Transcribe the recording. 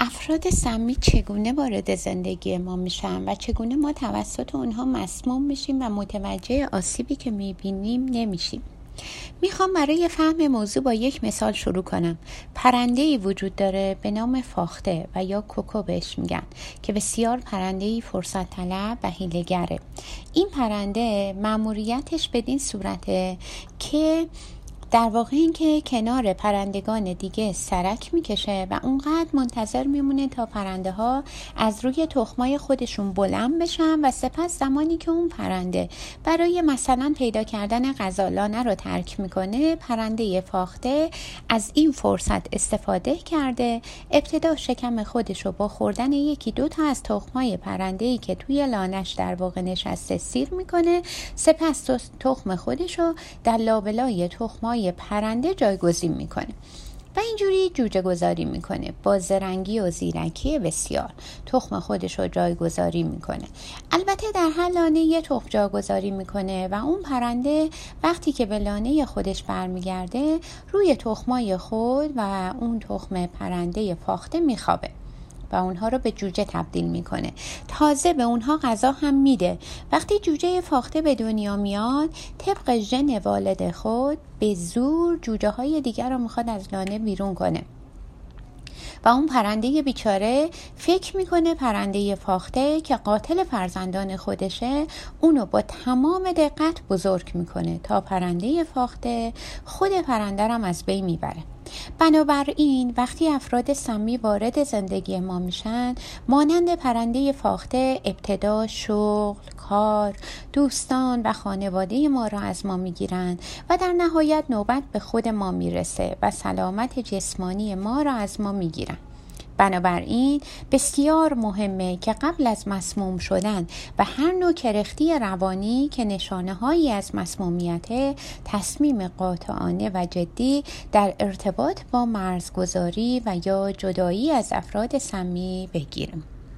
افراد سمی چگونه وارد زندگی ما میشن و چگونه ما توسط اونها مسموم میشیم و متوجه آسیبی که می‌بینیم نمیشیم؟ می‌خوام برای فهم موضوع با یک مثال شروع کنم. پرنده ای وجود داره به نام فاخته و یا کوکو بهش میگن که بسیار پرنده ای فرصت طلب و هیلگره این پرنده مأموریتش بدین صورته که در واقع اینکه کنار پرندگان دیگه سرک می‌کشه و اونقدر منتظر میمونه تا پرنده ها از روی تخمای خودشون بلند بشن و سپس زمانی که اون پرنده برای مثلا پیدا کردن غذا لانه رو ترک می‌کنه پرنده فاخته از این فرصت استفاده کرده. ابتدا شکم خودش رو با خوردن یکی دو تا از تخمای پرنده ای که توی لانش در واقع نشسته سیر می‌کنه سپس تخم خودش رو در لابلای تخمای پرنده جایگزین می‌کنه و اینجوری جوجه گذاری می‌کنه با زرنگی و زیرکی بسیار. تخم خودش رو جایگذاری می‌کنه. البته در هر لانه یه تخم جایگذاری می‌کنه و اون پرنده وقتی که به لانه خودش برمیگرده روی تخمای خود و اون تخم پرنده فاخته میخوابه. و اونها رو به جوجه تبدیل می‌کنه. تازه به اونها غذا هم میده. وقتی جوجه فاخته به دنیا میاد طبق ژن والد خود به زور جوجه های دیگر رو می‌خواد از لانه بیرون کنه. و اون پرنده بیچاره فکر می‌کنه پرنده فاخته که قاتل فرزندان خودشه اونو با تمام دقت بزرگ می‌کنه تا پرنده فاخته خود پرنده هم از بین می‌بره. بنابراین وقتی افراد سمی وارد زندگی ما میشن مانند پرنده فاخته ابتدا شغل کار دوستان و خانواده ما را از ما می‌گیرند و در نهایت نوبت به خود ما می‌رسه و سلامت جسمانی ما را از ما می‌گیرند. بنابراین بسیار مهمه که قبل از مسموم شدن و هر نوع کرختی روانی که نشانه هایی از مسمومیت تصمیم قاطعانه و جدی در ارتباط با مرزگذاری و یا جدایی از افراد سمی بگیریم.